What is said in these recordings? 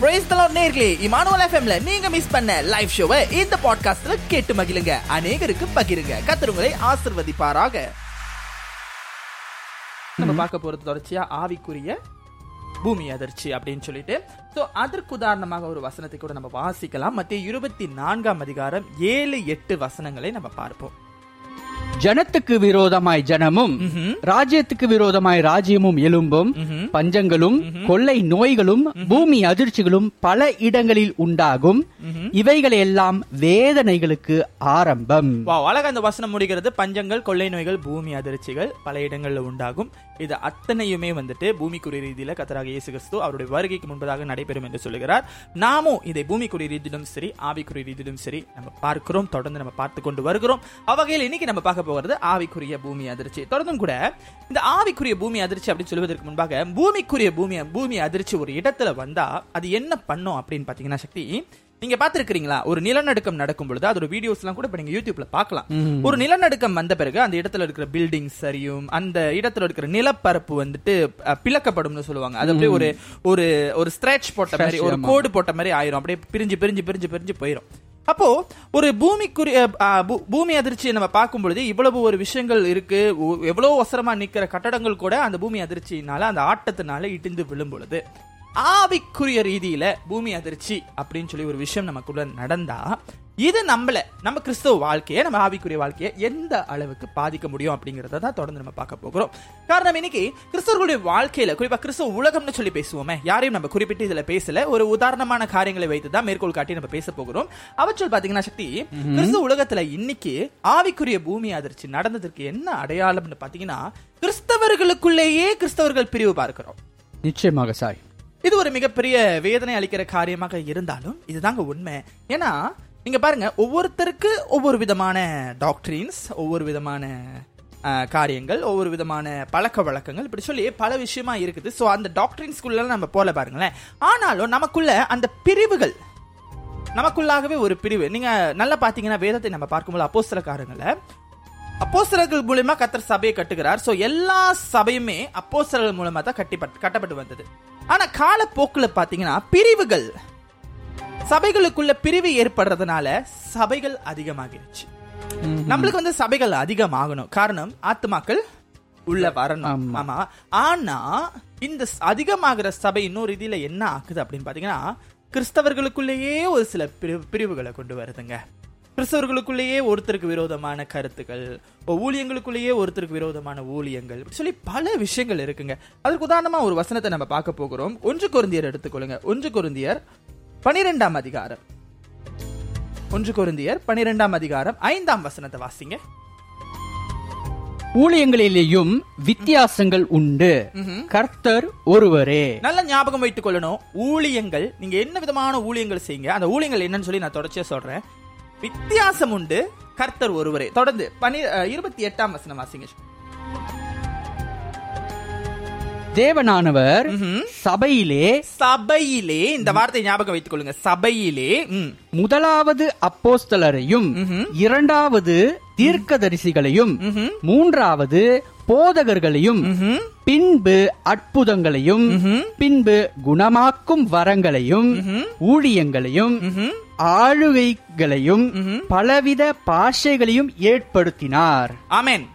Price தலாட் நேர்களே. Emmanuel எஃப்எம்ல நீங்க மிஸ் பண்ண லைவ் ஷோவை இந்த பாட்காஸ்ட்ல கேட்டு மகிழுங்க. அநேகருக்கு பகிருங்க. கத்தருங்களை ஆசிர்வதிப்பாராக. நம்ம பார்க்க போறது தொடர்ச்சியா ஆவிக்குரிய பூமி அதிர்ச்சி அப்படின்னு சொல்லிட்டு. சோ அதற்கு உதாரணமாக ஒரு வசனத்தை கூட நம்ம வாசிக்கலாம். மத்திய இருபத்தி நான்காம் அதிகாரம் ஏழு எட்டு வசனங்களை நம்ம பார்ப்போம். ஜனத்துக்கு விரோதமாய் ஜனமும் ராஜ்யத்துக்கு விரோதமாய் ராஜ்யமும் எலும்பும் பஞ்சங்களும் கொள்ளை நோய்களும் பூமி அதிர்ச்சிகளும் பல இடங்களில் உண்டாகும். இவைகள் எல்லாம் வேதனைகளுக்கு ஆரம்பம். அழகா அந்த வசனம் முடிகிறது. பஞ்சங்கள் கொள்ளை நோய்கள் பூமி அதிர்ச்சிகள் பல இடங்கள்ல உண்டாகும். இது அத்தனையுமே வந்துட்டு பூமிக்குரிய ரீதியில கத்தராக இயேசு கிறிஸ்து அவருடைய வருகைக்கு முன்பதாக நடைபெறும் என்று சொல்லுகிறார். நாமும் இதை பூமிக்குரிய ரீதியிலும் சரி ஆவிக்குரிய ரீதியிலும் சரி நம்ம பார்க்கிறோம் தொடர்ந்து நம்ம பார்த்து கொண்டு வருகிறோம். அவ்வகையில் இன்னைக்கு நம்ம பார்க்க போகிறது ஆவிக்குரிய பூமி அதிர்ச்சி. தொடர்ந்தும் கூட இந்த ஆவிக்குரிய பூமி அதிர்ச்சி அப்படின்னு சொல்வதற்கு முன்பாக பூமிக்குரிய பூமி பூமி அதிர்ச்சி ஒரு இடத்துல வந்தா அது என்ன பண்ணும் அப்படின்னு பாத்தீங்கன்னா சக்தி நீங்க பாத்துருக்கீங்களா ஒரு நிலநடுக்கம் நடக்கும் பொழுது அதோட வீடியோஸ் எல்லாம் கூட இப்ப நீங்க யூடியூப்ல பார்க்கலாம். ஒரு நிலநடுக்கம் வந்த பிறகு அந்த இடத்துல இருக்கிற பில்டிங் சரியும் அந்த இடத்துல இருக்கிற நிலப்பரப்பு வந்துட்டு பிளக்கப்படும்னு சொல்லுவாங்க. அது அப்படியே ஒரு ஒரு ஒரு ஸ்ட்ரெச் போட்ட மாதிரி ஒரு கோடு போட்ட மாதிரி ஆயிரும். அப்படியே பிரிஞ்சு பிரிஞ்சு பிரிஞ்சு பிரிஞ்சு போயிரும். அப்போ ஒரு பூமிக்குரிய பூ- பூமி அதிர்ச்சியை நம்ம பார்க்கும் பொழுது இவ்வளவு ஒரு விஷயங்கள் இருக்கு எவ்வளவு அவசரமா நிக்கிற கட்டடங்கள் கூட அந்த பூமி அதிர்ச்சியினால அந்த ஆட்டத்தினால இடிந்து விழும் பொழுது ஆவிக்குரிய ரீதியில பூமி அதிர்ச்சி அப்படின்னு சொல்லி ஒரு விஷயம் நமக்குள்ள நடந்தா இது நம்மள நம்ம கிறிஸ்தவ வாழ்க்கையை நம்ம ஆவிக்குரிய வாழ்க்கையை எந்த அளவுக்கு பாதிக்க முடியும் அப்படிங்கறத தான் தொடர்ந்து நம்ம பார்க்க போகிறோம். காரணம் இன்னைக்கு கிறிஸ்தவர்களுடைய வாழ்க்கையில குறிப்பா கிறிஸ்தவ உலகம்னு சொல்லி பேசுவோமே யாரையும் நம்ம குறிப்பிட்டு இதுல பேசல. ஒரு உதாரணமான காரியங்களை வைத்து தான் மேற்கோள் காட்டி நம்ம பேச போகிறோம். அவற்றுள் பாத்தீங்கன்னா சக்தி கிறிஸ்தவ உலகத்துல இன்னைக்கு ஆவிக்குரிய பூமி அதிர்ச்சி நடந்ததற்கு என்ன அடையாளம்னு பாத்தீங்கன்னா கிறிஸ்தவர்களுக்குள்ளேயே கிறிஸ்தவர்கள் பிரிவு பார்க்கிறோம். நிச்சயமாக சாய். இது ஒரு மிகப்பெரிய வேதனை அளிக்கிற காரியமாக இருந்தாலும் இதுதாங்க உண்மை. ஏன்னா நீங்க பாருங்க ஒவ்வொருத்தருக்கு ஒவ்வொரு விதமான டாக்டரின்ஸ் ஒவ்வொரு விதமான காரியங்கள் ஒவ்வொரு விதமான பழக்க வழக்கங்கள். இப்படி சொல்லி பல விஷயமா இருக்குது. ஸோ அந்த டாக்டரின்ஸ்குள்ள நம்ம போல பாருங்களேன். ஆனாலும் நமக்குள்ள அந்த பிரிவுகள் நமக்குள்ளாகவே ஒரு பிரிவு. நீங்க நல்லா பாத்தீங்கன்னா வேதத்தை நம்ம பார்க்கும்போது அப்போஸ்தலக்காரங்களை அப்போஸ்தலர்கள் மூலயமா கத்தர் சபையை கட்டுகிறார். ஸோ எல்லா சபையுமே அப்போஸ்தலர்கள் மூலமா தான் கட்டி கட்டப்பட்டு வந்தது. ஆனா காலப்போக்கில் பாத்தீங்கன்னா பிரிவுகள் சபைகளுக்குள்ள பிரிவு ஏற்படுறதுனால சபைகள் அதிகமாகிருச்சு. நம்மளுக்கு வந்து சபைகள் அதிகமாகணும். காரணம் ஆத்துமாக்கள் உள்ள வரணும். ஆமா. ஆனா இந்த அதிகமாகிற சபை இன்னொரு ரீதியில என்ன ஆகுது அப்படின்னு பாத்தீங்கன்னா கிறிஸ்தவர்களுக்குள்ளேயே ஒரு சில பிரிவு- பிரிவுகளை கொண்டு வருதுங்க. கிறிஸ்தவர்களுக்குள்ளேயே ஒருத்தருக்கு விரோதமான கருத்துக்கள் ஊழியங்களுக்குள்ளேயே ஒருத்தருக்கு விரோதமான ஊழியங்கள் சொல்லி பல விஷயங்கள் இருக்குங்க. அதற்கு உதாரணமா ஒரு வசனத்தை நம்ம பார்க்க போகிறோம். ஒன்று கொருந்தியர் எடுத்துக்கொள்ளுங்க. ஒன்று கொருந்தியர் பனிரெண்டாம் அதிகாரம். ஒன்று கொருந்தியர் பனிரெண்டாம் அதிகாரம் ஐந்தாம் வசனத்தை வாசிங்க. ஊழியங்களிலேயும் வித்தியாசங்கள் உண்டு. கர்த்தர் ஒருவரே. நல்ல ஞாபகம் வைத்துக் கொள்ளணும் ஊழியங்கள் நீங்க என்ன விதமான ஊழியங்கள் செய்யுங்க அந்த ஊழியங்கள் என்னன்னு சொல்லி நான் தொடர்ச்சியா சொல்றேன். வித்தியாசம் உண்டு கர்த்தர் ஒருவரே. தொடர்ந்து பனி இருபத்தி எட்டாம் வசனம் வாசிங்க. தேவனானவர் சபையிலே சபையிலே இந்த வார்த்தை ஞாபகம் வைத்துக் கொள்ளுங்க சபையிலே முதலாவது அப்போஸ்தலரையும் இரண்டாவது தீர்க்கதரிசிகளையும் மூன்றாவது போதகர்களையும் பின்பு அற்புதங்களையும் பின்பு குணமாக்கும் வரங்களையும் ஊழியங்களையும் ஆளுகைகளையும் பலவித பாஷைகளையும் ஏற்படுத்தினார். ஆமென்.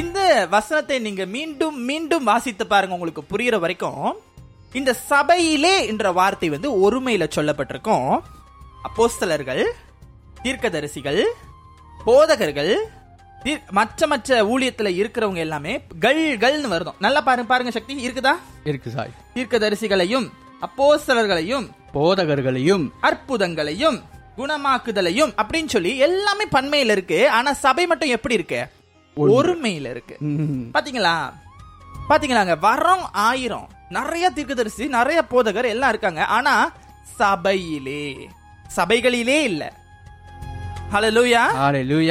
இந்த வசனத்தை நீங்க மீண்டும் மீண்டும் வாசித்து பாருங்க. உங்களுக்கு புரியுற வரைக்கும் இந்த சபையிலே என்ற வார்த்தை வந்து ஒருமையில சொல்லப்பட்டிருக்கும். அப்போஸ்தலர்கள் தீர்க்கதரிசிகள் போதகர்கள் மற்ற மற்ற ஊழியத்துல இருக்கிறவங்க எல்லாமே கள் கள்னு வருதும். நல்லா பாருங்க பாருங்க சக்தி இருக்குதா? இருக்கு சாய். தீர்க்கதரிசிகளையும் அப்போஸ்தலர்களையும் போதகர்களையும் அற்புதங்களையும் குணமாக்குதலையும் அப்படின்னு சொல்லி எல்லாமே பன்மையில இருக்கு. ஆனா சபை மட்டும் எப்படி இருக்கு? ஒருமையில இருக்கு. பாத்தீங்களா? பாத்தீங்களாங்க? வரோம் ஆயிரம். நிறைய தீர்க்கதரிசி நிறைய போதகர் எல்லாம் இருக்காங்க. ஆனா சபையிலே சபைகளிலே இல்ல.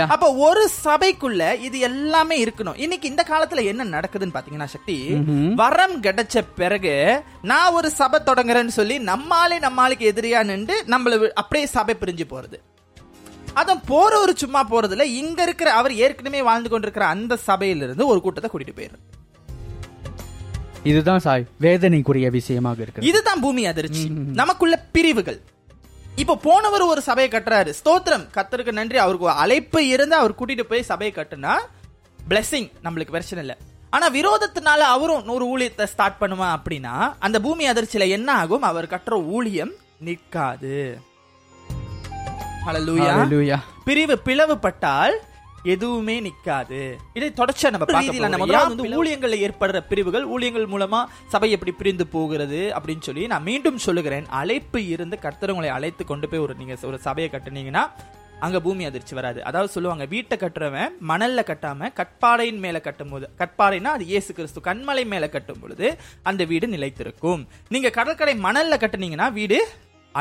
அப்ப ஒரு சபைக்குள்ள இது எல்லாமே இருக்கணும். இன்னைக்கு இந்த காலத்துல என்ன நடக்குதுன்னு பாத்தீங்கன்னா சக்தி வரம் கிடைச்ச பிறகு நான் ஒரு சபை தொடங்குறேன்னு சொல்லி நம்மாலே நம்மாளுக்கு எதிரியா நின்று நம்மள அப்படியே சபை பிரிஞ்சு போறது. அதான் போறவர் சும்மா போறதுல இங்க இருக்கிற அவர் ஏற்கனவே வாழ்ந்து கொண்டிருக்கிற அந்த சபையிலிருந்து ஒரு கூட்டத்தை கூட்டிட்டு போயிடுறது இதுதான் சாய் வேதனைக்குரிய விஷயமாக இருக்கு இதுதான் பூமி அதிர்ச்சி. நமக்குள்ள பிரிவுகள். இப்போ போனவர் ஒரு சபையை கட்டுறாரு. ஸ்தோத்திரம். கத்தருக்கு நன்றி. அவருக்கு அழைப்பு இருந்து அவர் கூட்டிட்டு போய் சபையை கட்டுனா blessing. நம்மளுக்கு பிரச்சனை இல்லை. ஆனா விரோதத்தினால அவரும் நூறு ஊழியத்தை ஸ்டார்ட் பண்ணுமா அப்படின்னா அந்த பூமி அதிர்ச்சியில என்ன ஆகும்? அவர் கட்டுற ஊழியம் நிற்காது. பிரிவு பிளவுபட்டால் எதுவுமே நிக்காது. இதை தொடர்ச்சியா நம்ம ரீதியில நம்ம வந்து ஊழியங்கள்ல ஏற்படுற பிரிவுகள்? ஊழியங்கள் மூலமா சபை எப்படி பிரிந்து போகிறது அப்படின்னு சொல்லி நான் மீண்டும் சொல்லுகிறேன். அழைப்பு இருந்து கர்த்தர் உங்களை அழைத்து கொண்டு போய் ஒரு நீங்க ஒரு சபையை கட்டுனீங்கன்னா அங்க பூமி அதிர்ச்சி வராது. அதாவது சொல்லுவாங்க வீட்டை கட்டுறவன் மணல்ல கட்டாம கட்பாறையின் மேல கட்டும் போது கட்பாறைனா அது இயேசு கிறிஸ்து கண்மலை மேல கட்டும் பொழுது அந்த வீடு நிலைத்திருக்கும். நீங்க கடற்கரை மணல்ல கட்டுனீங்கன்னா வீடு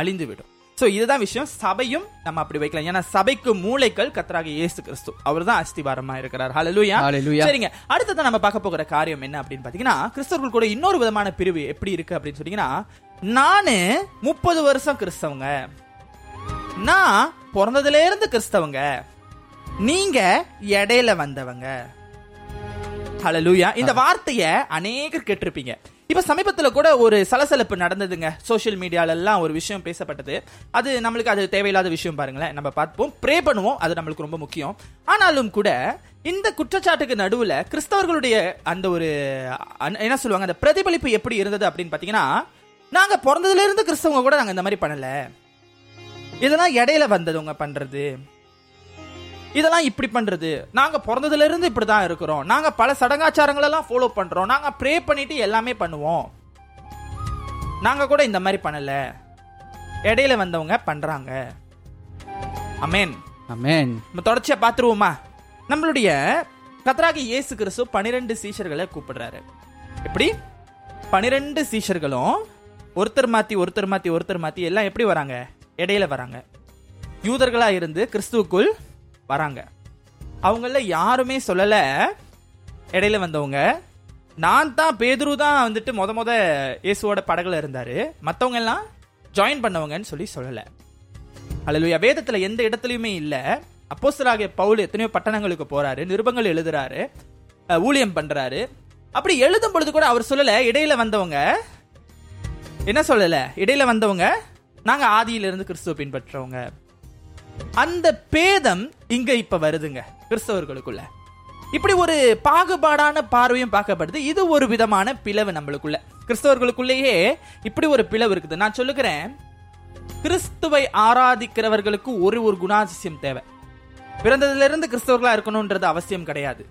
அழிந்து விடும் சோ இதுதான் விஷயம். சபையும் நம்ம அப்படி வைக்கலாம். ஏன்னா சபைக்கு மூளைகள் கத்தராக இயேசு கிறிஸ்து. அவர் தான் அஸ்திவாரமா இருக்கிறார். Hallelujah. சரிங்க. அடுத்தது நம்ம பார்க்க போகிற காரியம் என்ன அப்படின்னு பாத்தீங்கன்னா கிறிஸ்தவர்கள் கூட இன்னொரு விதமான பிரிவு எப்படி இருக்கு அப்படின்னு சொன்னீங்கன்னா நானு முப்பது வருஷம் கிறிஸ்தவங்க. நான் பிறந்ததுல இருந்து கிறிஸ்தவங்க. நீங்க இடையில வந்தவங்க. ஹalleluya இந்த வார்த்தைய அநேகர் கேட்டிருப்பீங்க. இப்போ சமீபத்தில் கூட ஒரு சலசலப்பு நடந்ததுங்க. சோஷியல் மீடியால எல்லாம் ஒரு விஷயம் பேசப்பட்டது. அது நம்மளுக்கு அது தேவையில்லாத விஷயம் பாருங்களேன். நம்ம பார்ப்போம். ப்ரே பண்ணுவோம். அது நம்மளுக்கு ரொம்ப முக்கியம். ஆனாலும் கூட இந்த குற்றச்சாட்டுக்கு நடுவில் கிறிஸ்தவர்களுடைய அந்த ஒரு என்ன சொல்லுவாங்க அந்த பிரதிபலிப்பு எப்படி இருந்தது அப்படின்னு பார்த்தீங்கன்னா நாங்கள் பிறந்ததுல இருந்து கிறிஸ்தவங்க கூட நாங்கள் இந்த மாதிரி பண்ணல. இதெல்லாம் இடையில வந்ததுங்க பண்றது. இதெல்லாம் இப்படி பண்றது. நாங்க பிறந்ததுல இருந்து இப்படிதான் இருக்கிறோம். நாங்க பல சடங்காச்சாரங்கள் எல்லாம் ஃபாலோ பண்றோம். நாங்க ப்ரே பண்ணிட்டு எல்லாமே பண்ணுவோம். நாங்க கூட இந்த மாதிரி பண்ணல. இடையில வந்தவங்க பண்றாங்க. அமேன் அமேன் நம்ம தொடர்ச்சியா பாத்துருவோமா நம்மளுடைய கத்தராகி இயேசு கிறிஸ்து பனிரெண்டு சீஷர்களை கூப்பிடுறாரு. எப்படி? பனிரெண்டு சீஷர்களும் ஒருத்தர் மாத்தி ஒருத்தர் மாத்தி ஒருத்தர் மாத்தி எல்லாம் எப்படி வராங்க? இடையில வராங்க. யூதர்களா இருந்து கிறிஸ்துவுக்குள் வராங்க. அவங்கள யாருமே சொல்லல. இடையில வந்தவங்க. நான் தான் பேதுரு தான் வந்துட்டு மொத மொத இயேசுவோட படகுல இருந்தாரு. மற்றவங்க எல்லாம் ஜாயின் பண்ணவங்கன்னு சொல்லி சொல்லல. அல்லேலூயா வேதத்துல எந்த இடத்துலயுமே இல்ல. அப்போஸ்தலராகிய பவுல் எத்தனையோ பட்டணங்களுக்கு போறாரு நிருபங்கள் எழுதுறாரு ஊழியம் பண்றாரு. அப்படி எழுதும் பொழுது கூட அவர் சொல்லல. இடையில வந்தவங்க என்ன சொல்லல? இடையில வந்தவங்க நாங்க ஆதியிலிருந்து கிறிஸ்துவ பின்பற்றவங்க. அந்த பேதம் இங்க இப்ப வருதுங்க கிறிஸ்தவர்களுக்குள்ள. இப்படி ஒரு பாகுபாடான பார்வையும் பார்க்கப்படுது. இது ஒரு விதமான பிளவு நம்மளுக்குள்ள. கிறிஸ்தவர்களுக்குள்ளேயே இப்படி ஒரு பிளவு இருக்குது. நான் சொல்லுகிறேன் கிறிஸ்துவை ஆராதிக்கிறவர்களுக்கு ஒரு ஒரு குணாதிசயம் தேவை. பிறந்ததிலிருந்து கிறிஸ்தவர்களா இருக்கணும்ன்றது அவசியம் கிடையாது.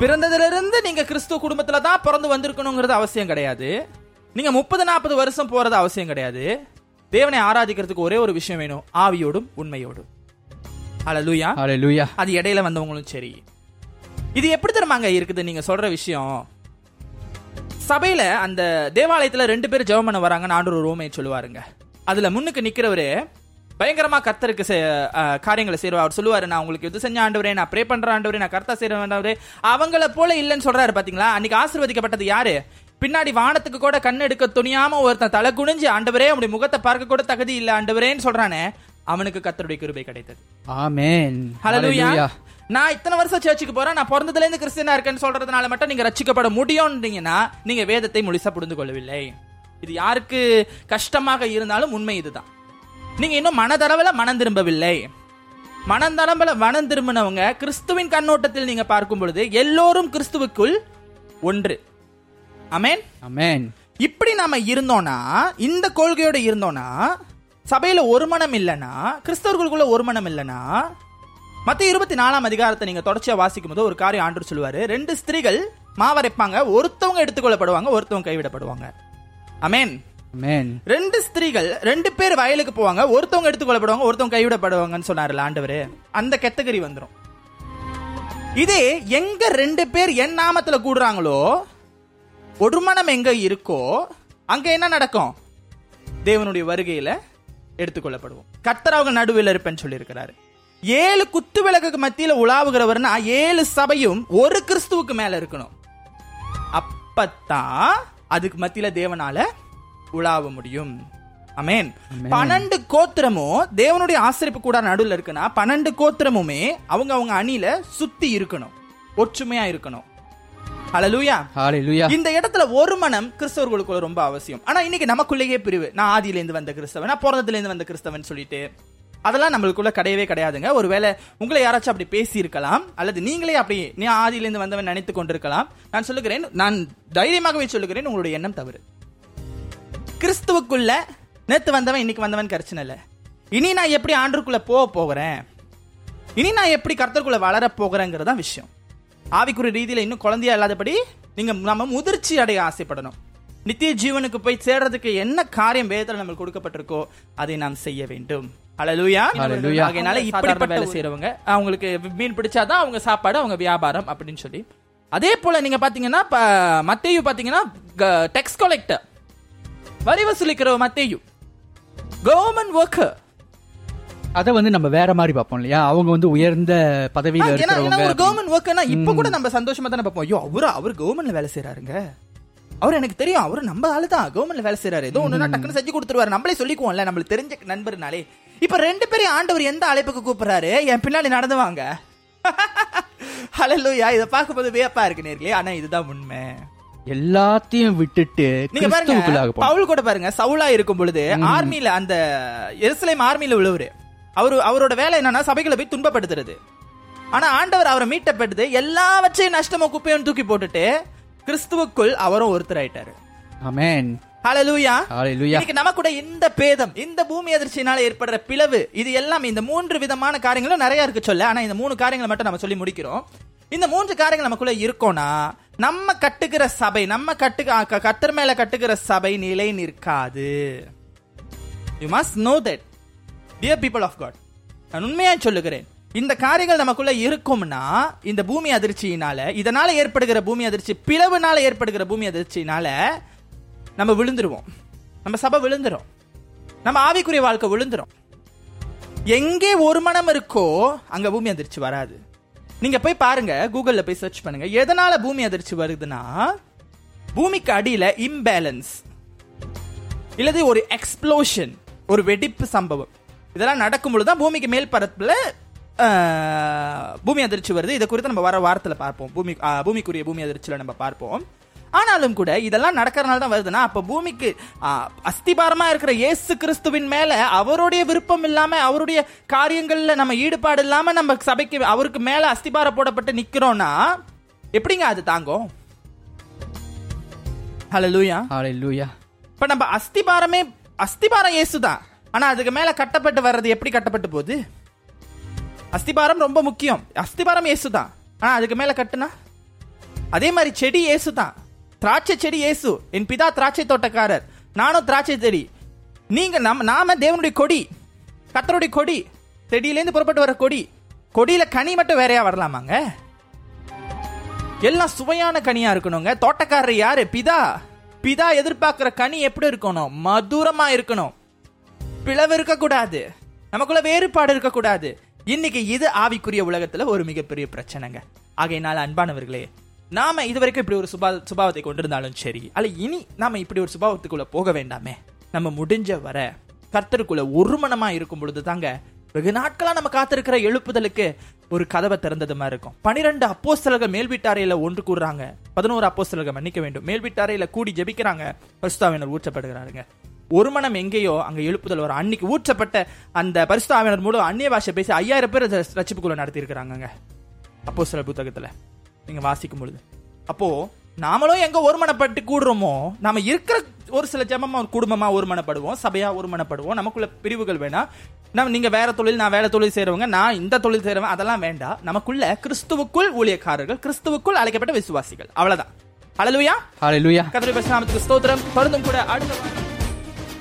பிறந்ததிலிருந்து நீங்க கிறிஸ்துவ குடும்பத்துல தான் பிறந்து வந்திருக்கணுங்கிறது அவசியம் கிடையாது. நீங்க முப்பது நாற்பது வருஷம் போறது அவசியம் கிடையாது. தேவனை ஆராதிக்கிறதுக்கு ஒரே ஒரு விஷயம் வேணும் ஆவியோடும் உண்மையோடும். அல்லேலூயா ஹalleluya அது இடையில வந்தவங்களும் சரி. இது எப்படி தெரியுமாங்க இருக்குது? நீங்க சொல்ற விஷயம். சபையில அந்த தேவாலயத்துல ரெண்டு பேர் ஜெபம் பண்ண வராங்கன்னு ஆண்டவர் ரோமையை சொல்லுவாருங்க. அதுல முன்னுக்கு நிக்கிறவரு பயங்கரமா கர்த்தருக்கு காரியங்களை செய்வார் அவர் சொல்லுவாரு நான் உங்களுக்கு இது செஞ்ச ஆண்டவரே நான் ப்ரே பண்ற ஆண்டவரே நான் கர்த்தா செய்ற ஆண்டவரே அவங்கள போல இல்லைன்னு சொல்றாரு பாத்தீங்களா? அன்னைக்கு ஆசீர்வதிக்கப்பட்டது யாரு? பின்னாடி வானத்துக்கு கூட கண் எடுக்க துணியாம ஒருத்தன் தலை குனிஞ்சு ஆண்டவரே உடைய முகத்தை பார்க்க கூட தகுதி இல்ல ஆண்டவரேன்னு சொல்றானே. அவனுக்கு கர்த்தருடைய கிருபை கிடைத்தது. ஆமென். ஹalleluya நான் இத்தனை வருஷம் சர்ச்சுக்கு போறேன். நான் பிறந்ததுல இருந்து கிறிஸ்டியனா இருக்கேன்னு சொல்றதுனால மட்டும் நீங்க ரட்சிக்கப்பட முடியும்ன்றீங்கன்னா நீங்க வேதத்தை முழுசா புரிந்து கொள்ளவில்லை. இது யாருக்கு கஷ்டமாக இருந்தாலும் உண்மை இதுதான். நீங்க இன்னும் மனதளவுல மனம் திரும்பவில்லை. மனந்தளவுல மனம் திரும்பினவங்க கிறிஸ்துவின் கண்ணோட்டத்தில் நீங்க பார்க்கும் பொழுது எல்லோரும் கிறிஸ்துவுக்குள் ஒன்று. அமேன் ஆமென் இப்படி நாம இருந்தோம்னா இந்த கொள்கையோட இருந்தோம்னா சபையில ஒரு மனம் இல்லைன்னா கிறிஸ்தவர்களுக்குள்ள ஒரு மனம் இல்லைன்னா மத்த இருபத்தி நாலாம் அதிகாரத்தை நீங்க தொடர்ச்சியா வாசிக்கும் போது ஒரு காரியம் ஆண்டு சொல்லுவாரு. ரெண்டு ஸ்திரீகள் மாவரைப்பாங்க. ஒருத்தவங்க எடுத்துக்கொள்ளப்படுவாங்க ஒருத்தவங்க கைவிடப்படுவாங்க. அமேன் ரெண்டு ஸ்திரீகள் ரெண்டு பேர் வயலுக்கு போவாங்க. ஒருத்தவங்க எடுத்துக்கொள்ளப்படுவாங்க ஒருத்தவங்க கைவிடப்படுவாங்கன்னு சொன்னாருல்ல ஆண்டவரு. அந்த கேட்டகரி வந்துரும். இதே எங்க ரெண்டு பேர் என் நாமத்துல கூடுறாங்களோ ஒருமனம் எங்க இருக்கோ அங்க என்ன நடக்கும்? தேவனுடைய வருகையில எடுத்துக்கொள்ளப்படுவோம். கர்த்தர் அவங்க நடுவில் இருப்பேன்னு சொல்லியிருக்கிறாரு. ஏழு குத்து விளக்குக்கு மத்தியில உலாவுகிறவர்னா ஏழு சபையும் ஒரு கிறிஸ்துவுக்கு மேல இருக்கணும். அப்பத்தான் அதுக்கு மத்தியில தேவனால உலாவ முடியும். அமேன். பன்னெண்டு கோத்திரமும் தேவனுடைய ஆசிரிப்பு கூட நடுவில் இருக்குன்னா பன்னெண்டு கோத்திரமுமே அவங்க அவங்க அணியில சுத்தி இருக்கணும். ஒற்றுமையா இருக்கணும். ஹalleluya. ஹalleluya இந்த இடத்துல ஒரு மனம் கிறிஸ்தவர்களுக்குள்ள ரொம்ப அவசியம். ஆனா இன்னைக்கு நமக்குள்ளேயே பிரிவு. நான் ஆதியில இருந்து வந்த கிறிஸ்தவன் நான் பிறந்ததுல இருந்து வந்த கிறிஸ்தவன் சொல்லிட்டு. அதெல்லாம் நம்மளுக்குள்ள கிடையவே கிடையாதுங்க. ஒருவேளை உங்களை யாராச்சும் அப்படி பேசி இருக்கலாம் அல்லது நீங்களே அப்படி நீ ஆதியில இருந்து வந்தவன் நினைத்து கொண்டிருக்கலாம். நான் சொல்லுகிறேன் நான் தைரியமாகவே சொல்லுகிறேன் உங்களுடைய எண்ணம் தவறு. கிறிஸ்துவுக்குள்ள நேத்து வந்தவன் இன்னைக்கு வந்தவன் பிரச்சனை இல்ல இனி நான் எப்படி ஆண்டுக்குள்ள போக போகிறேன்? இனி நான் எப்படி கர்த்தருக்குள்ள வளர போகிறேங்கிறதா விஷயம். ஆவிக்குரிய ரீதியில இன்னும் குழந்தையா இல்லாதபடி நீங்க நம்ம முதிர்ச்சி அடைய ஆசைப்படணும். நித்திய ஜீவனுக்கு போய் சேர்றதுக்கு என்ன காரியம் வேதத்துல நம்மளுக்கு கொடுக்கப்பட்டிருக்கோ அதை நாம் செய்ய வேண்டும். ஆகையினால இப்படிப்பட்ட வேலை செய்றவங்க அவங்களுக்கு மீன் பிடிச்சாதான் அவங்க சாப்பாடு அவங்க வியாபாரம் அப்படின்னு சொல்லி. அதே போல நீங்க பாத்தீங்கன்னா மத்தேயு பாத்தீங்கன்னா டெக்ஸ் கலெக்டர் வரி வசூலிக்கிற மத்தேயு. கவர்மெண்ட் ஒர்க்கர் அத வந்து நம்ம வேற மாதிரி பார்ப்போம் இல்லையா? அவங்க வந்து உயர்ந்த பதவியில இருக்கிறவங்க ஒரு கவர்மெண்ட் ஒர்க்னா இப்ப கூட நம்ம சந்தோஷமா தானே பார்ப்போம். ஐயோ அவரு அவர் கவர்மெண்ட்ல வேலை செய்யறாருங்க அவர் எனக்கு தெரியும் அவரு நம்ம ஆளு தான். கவர்மெண்ட்ல வேலை செய்யறாரு ஏதோ ஒண்ணுனா டக்குன்னு செஞ்சு கொடுத்துருவாரு. நம்மளே சொல்லிக்குவோம்ல நம்மளுக்கு தெரிஞ்ச நண்பர்னாலே. இப்ப ரெண்டு பேரும் ஆண்டவர் எந்த அழைப்புக்கு கூப்பிடுறாரு? என் பின்னாடி நடந்து வாங்க ஹalleluya இத பார்க்கும்போது வியப்பா இருக்கு நேர்களே. ஆனா இதுதான் உண்மை. எல்லாத்தையும் விட்டுட்டு நீங்க பாருங்க பவுல் கூட பாருங்க சவுலா இருக்கும் பொழுது ஆர்மில அந்த எருசலேம் ஆர்மில உள்ளவரு. அவரு அவரோட வேலை என்னன்னா சபைகளை போய் துன்பப்படுத்துறது. ஆனா ஆண்டவர் அவரை மீட்டப்படுது எல்லாவற்றையும் நஷ்டமோ குப்பையும் தூக்கி போட்டுட்டு கிறிஸ்துவுக்குள் அவரும் ஒருத்தர் ஆயிட்டாரு ஆமென் நம்ம கூட இந்த பேதம் இந்த பூமி அதிர்ச்சியினால ஏற்படுற பிளவு இது எல்லாம் இந்த மூன்று விதமான காரியங்களும் நிறைய இருக்கு சொல்ல. ஆனா இந்த மூணு காரியங்களை மட்டும் நம்ம சொல்லி முடிக்கிறோம். இந்த மூன்று காரியங்கள் நமக்குள்ள இருக்கோம்னா நம்ம கட்டுகிற சபை நம்ம கட்டு க- கர்த்தர் மேல கட்டுகிற சபை நிலை நிற்காது. You must know that dear people of God நான் உண்மையா சொல்லுகிறேன். இந்த காரியங்கள் நமக்குள்ள இருக்கும்னா இந்த பூமி அதிர்ச்சியினால இதனால ஏற்படுகிற பூமி அதிர்ச்சி பிளவுனால ஏற்படுகிற பூமி அதிர்ச்சியினால நம்ம விழுந்துருவோம். நம்ம சபை விழுந்துரும். நம்ம ஆவிக்குரிய வாழ்க்கை விழுந்துரும். எங்கே ஒரு மனம் இருக்கோ அங்க பூமி அதிர்ச்சி வராது. நீங்க போய் பாருங்க கூகுள்ல போய் சர்ச் பண்ணுங்க. எதனால பூமி அதிர்ச்சி வருதுன்னா பூமிக்கு அடியில இம்பேலன்ஸ் இல்லது ஒரு எக்ஸ்ப்ளோஷன் ஒரு வெடிப்பு சம்பவம். இதெல்லாம் நடக்கும் பொழுது தான் பூமிக்கு மேல் பரப்புல பூமி அதிர்ச்சி வருது. இதை குறித்து நம்ம வர வாரத்துல பார்ப்போம். பூமி பூமிக்குரிய பூமி அதிர்ச்சியில நம்ம பார்ப்போம். ஆனாலும் கூட இதெல்லாம் நடக்கறனால தான் வருதுன்னா அப்ப பூமிக்கு ஆஹ், அஸ்திபாரமா இருக்கிற இயேசு கிறிஸ்துவின் மேல அவருடைய விருப்பம் இல்லாம அவருடைய காரியங்கள்ல நம்ம ஈடுபாடு இல்லாம நம்ம சபைக்கு அவருக்கு மேல அஸ்திபாரம் போடப்பட்டு நிக்கிறோம்னா எப்படிங்க அது தாங்கும்? ஹalleluya ஹalleluya இப்ப நம்ம அஸ்திபாரமே அஸ்திபாரம் இயேசுதான். ஆனா அதுக்கு மேல கட்டப்பட்டு வர்றது எப்படி கட்டப்பட்டு போகுது? அஸ்திபாரம் ரொம்ப முக்கியம். அஸ்திபாரம் ஏசு தான் ஆனா அதுக்கு மேல கட்டுனா? அதே மாதிரி செடி ஏசு தான் திராட்சை செடி ஏசு என் பிதா திராட்சை தோட்டக்காரர். நானும் திராட்சை செடி. நீங்க நம் நாம தேவனுடைய கொடி. கத்தருடைய கொடி. செடியிலேருந்து புறப்பட்டு வர கொடி. கொடியில கனி மட்டும் வேறையா வரலாமாங்க? எல்லாம் சுவையான கனியா இருக்கணுங்க. தோட்டக்காரர் யாரு? பிதா. பிதா எதிர்பார்க்கிற கனி எப்படி இருக்கணும்? மதுரமா இருக்கணும். பிளவு இருக்கக்கூடாது. நமக்குள்ள வேறுபாடு இருக்கக்கூடாது. இன்னைக்கு இது ஆவிக்குரிய உலகத்துல ஒரு மிகப்பெரிய பிரச்சனைங்க. ஆகையினால அன்பானவர்களே நாம இதுவரைக்கும் இப்படி ஒரு சுபா சுபாவத்தை கொண்டிருந்தாலும் சரி அல்ல இனி நாம இப்படி ஒரு சுபாவத்துக்குள்ள போக வேண்டாமே. நம்ம முடிஞ்ச வர கர்த்தருக்குள்ள ஒருமனமா இருக்கும் பொழுது தாங்க வெகு நாட்களா நம்ம காத்திருக்கிற எழுப்புதலுக்கு ஒரு கதவை திறந்தது மாதிரி இருக்கும். பனிரெண்டு அப்போஸ்தலர்கள் மேல் வீட்டாரையில ஒன்று கூடுறாங்க பதினோரு அப்போஸ்தலர்கள் மன்னிக்க வேண்டும். மேல்வீட்டாரையில கூடி ஜெபிக்கிறாங்க. பரிசுத்தாவினர் ஊற்றப்படுகிறாருங்க. ஒரு மனம் எங்கேயோ அங்க எழுப்புதல் வரும். அன்னைக்கு ஊற்றப்பட்ட அந்த பரிசுத்தாவினர் மூலம் அந்நிய பாஷை பேசி ஐயாயிரம் பேர் ரச்சிப்புக்குள்ள நடத்தி இருக்கிறாங்க அப்போ சில புத்தகத்துல. நீங்க வாசிக்கும் பொழுது. அப்போ நாமளும் எங்க ஒருமனப்பட்டு கூடுறோமோ நாம இருக்கிற ஒரு சில ஜெபமா ஒரு குடும்பமா ஒருமனப்படுவோம் சபையா ஒருமனப்படுவோம் நமக்குள்ள பிரிவுகள் வேணாம் நம்ம நீங்க வேற தொழில் நான் வேற தொழில் செய்றவங்க நான் இந்த தொழில் செய்றவன் அதெல்லாம் வேண்டாம் நமக்குள்ள கிறிஸ்துவுக்குள் ஊழியக்காரர்கள் கிறிஸ்துவுக்குள் அழைக்கப்பட்ட விசுவாசிகள். அவ்வளவுதான். ஹalleluya ஹalleluya கர்த்தருடைய பரிசுநாமத்துக்கு ஸ்தோத்திரம். தொடர்ந்தும் கூட அடுத்த